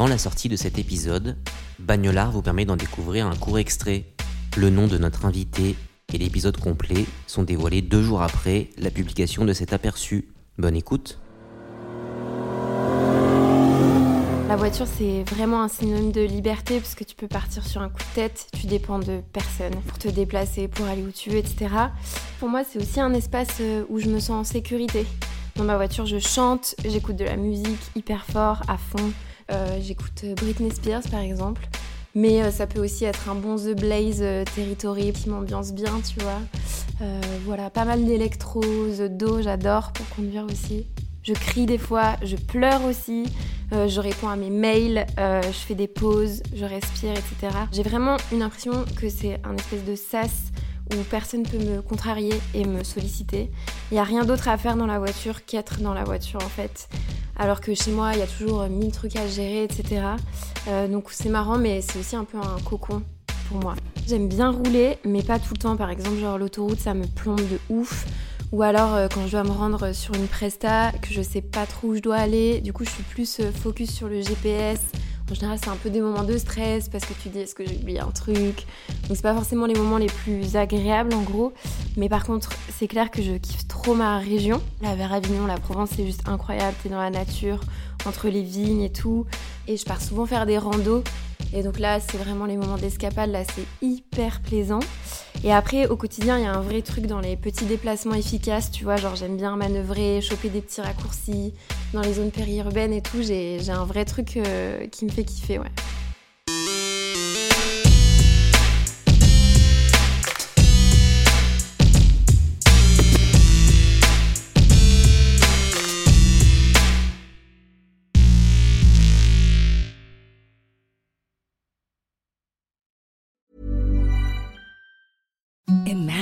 Avant la sortie de cet épisode, Bagnolard vous permet d'en découvrir un court extrait. Le nom de notre invité et l'épisode complet sont dévoilés deux jours après la publication de cet aperçu. Bonne écoute. La voiture, c'est vraiment un synonyme de liberté parce que tu peux partir sur un coup de tête, tu dépends de personne pour te déplacer, pour aller où tu veux, etc. Pour moi, c'est aussi un espace euh, où je me sens en sécurité. Dans ma voiture, je chante, j'écoute de la musique hyper fort, à fond. Euh, j'écoute Britney Spears par exemple. Mais euh, ça peut aussi être un bon The Blaze euh, Territory qui m'ambiance bien, tu vois. Euh, voilà, pas mal d'électro, The Do, j'adore pour conduire aussi. Je crie des fois, je pleure aussi, euh, je réponds à mes mails, euh, je fais des pauses, je respire, etc. J'ai vraiment une impression que c'est un espèce de sas où personne peut me contrarier et me solliciter. Il n'y a rien d'autre à faire dans la voiture qu'être dans la voiture en fait. Alors que chez moi, il y a toujours mille trucs à gérer, etc. Euh, donc c'est marrant, mais c'est aussi un peu un cocon pour moi. J'aime bien rouler, mais pas tout le temps. Par exemple, genre l'autoroute, ça me plombe de ouf. Ou alors euh, quand je dois me rendre sur une presta, que je sais pas trop où je dois aller, du coup je suis plus euh, focus sur le GPS. En général, c'est un peu des moments de stress parce que tu dis est-ce que j'ai oublié un truc? Donc c'est pas forcément les moments les plus agréables en gros. Mais par contre, c'est clair que je kiffe trop ma région. La vers Avignon, la Provence, c'est juste incroyable. T'es dans la nature, entre les vignes et tout. Et je pars souvent faire des randos. Et donc là, c'est vraiment les moments d'escapade. Là, c'est hyper plaisant. Et après, au quotidien, il y a un vrai truc dans les petits déplacements efficaces, tu vois, genre j'aime bien manœuvrer, choper des petits raccourcis dans les zones périurbaines et tout, j'ai un vrai truc euh, qui me fait kiffer, ouais.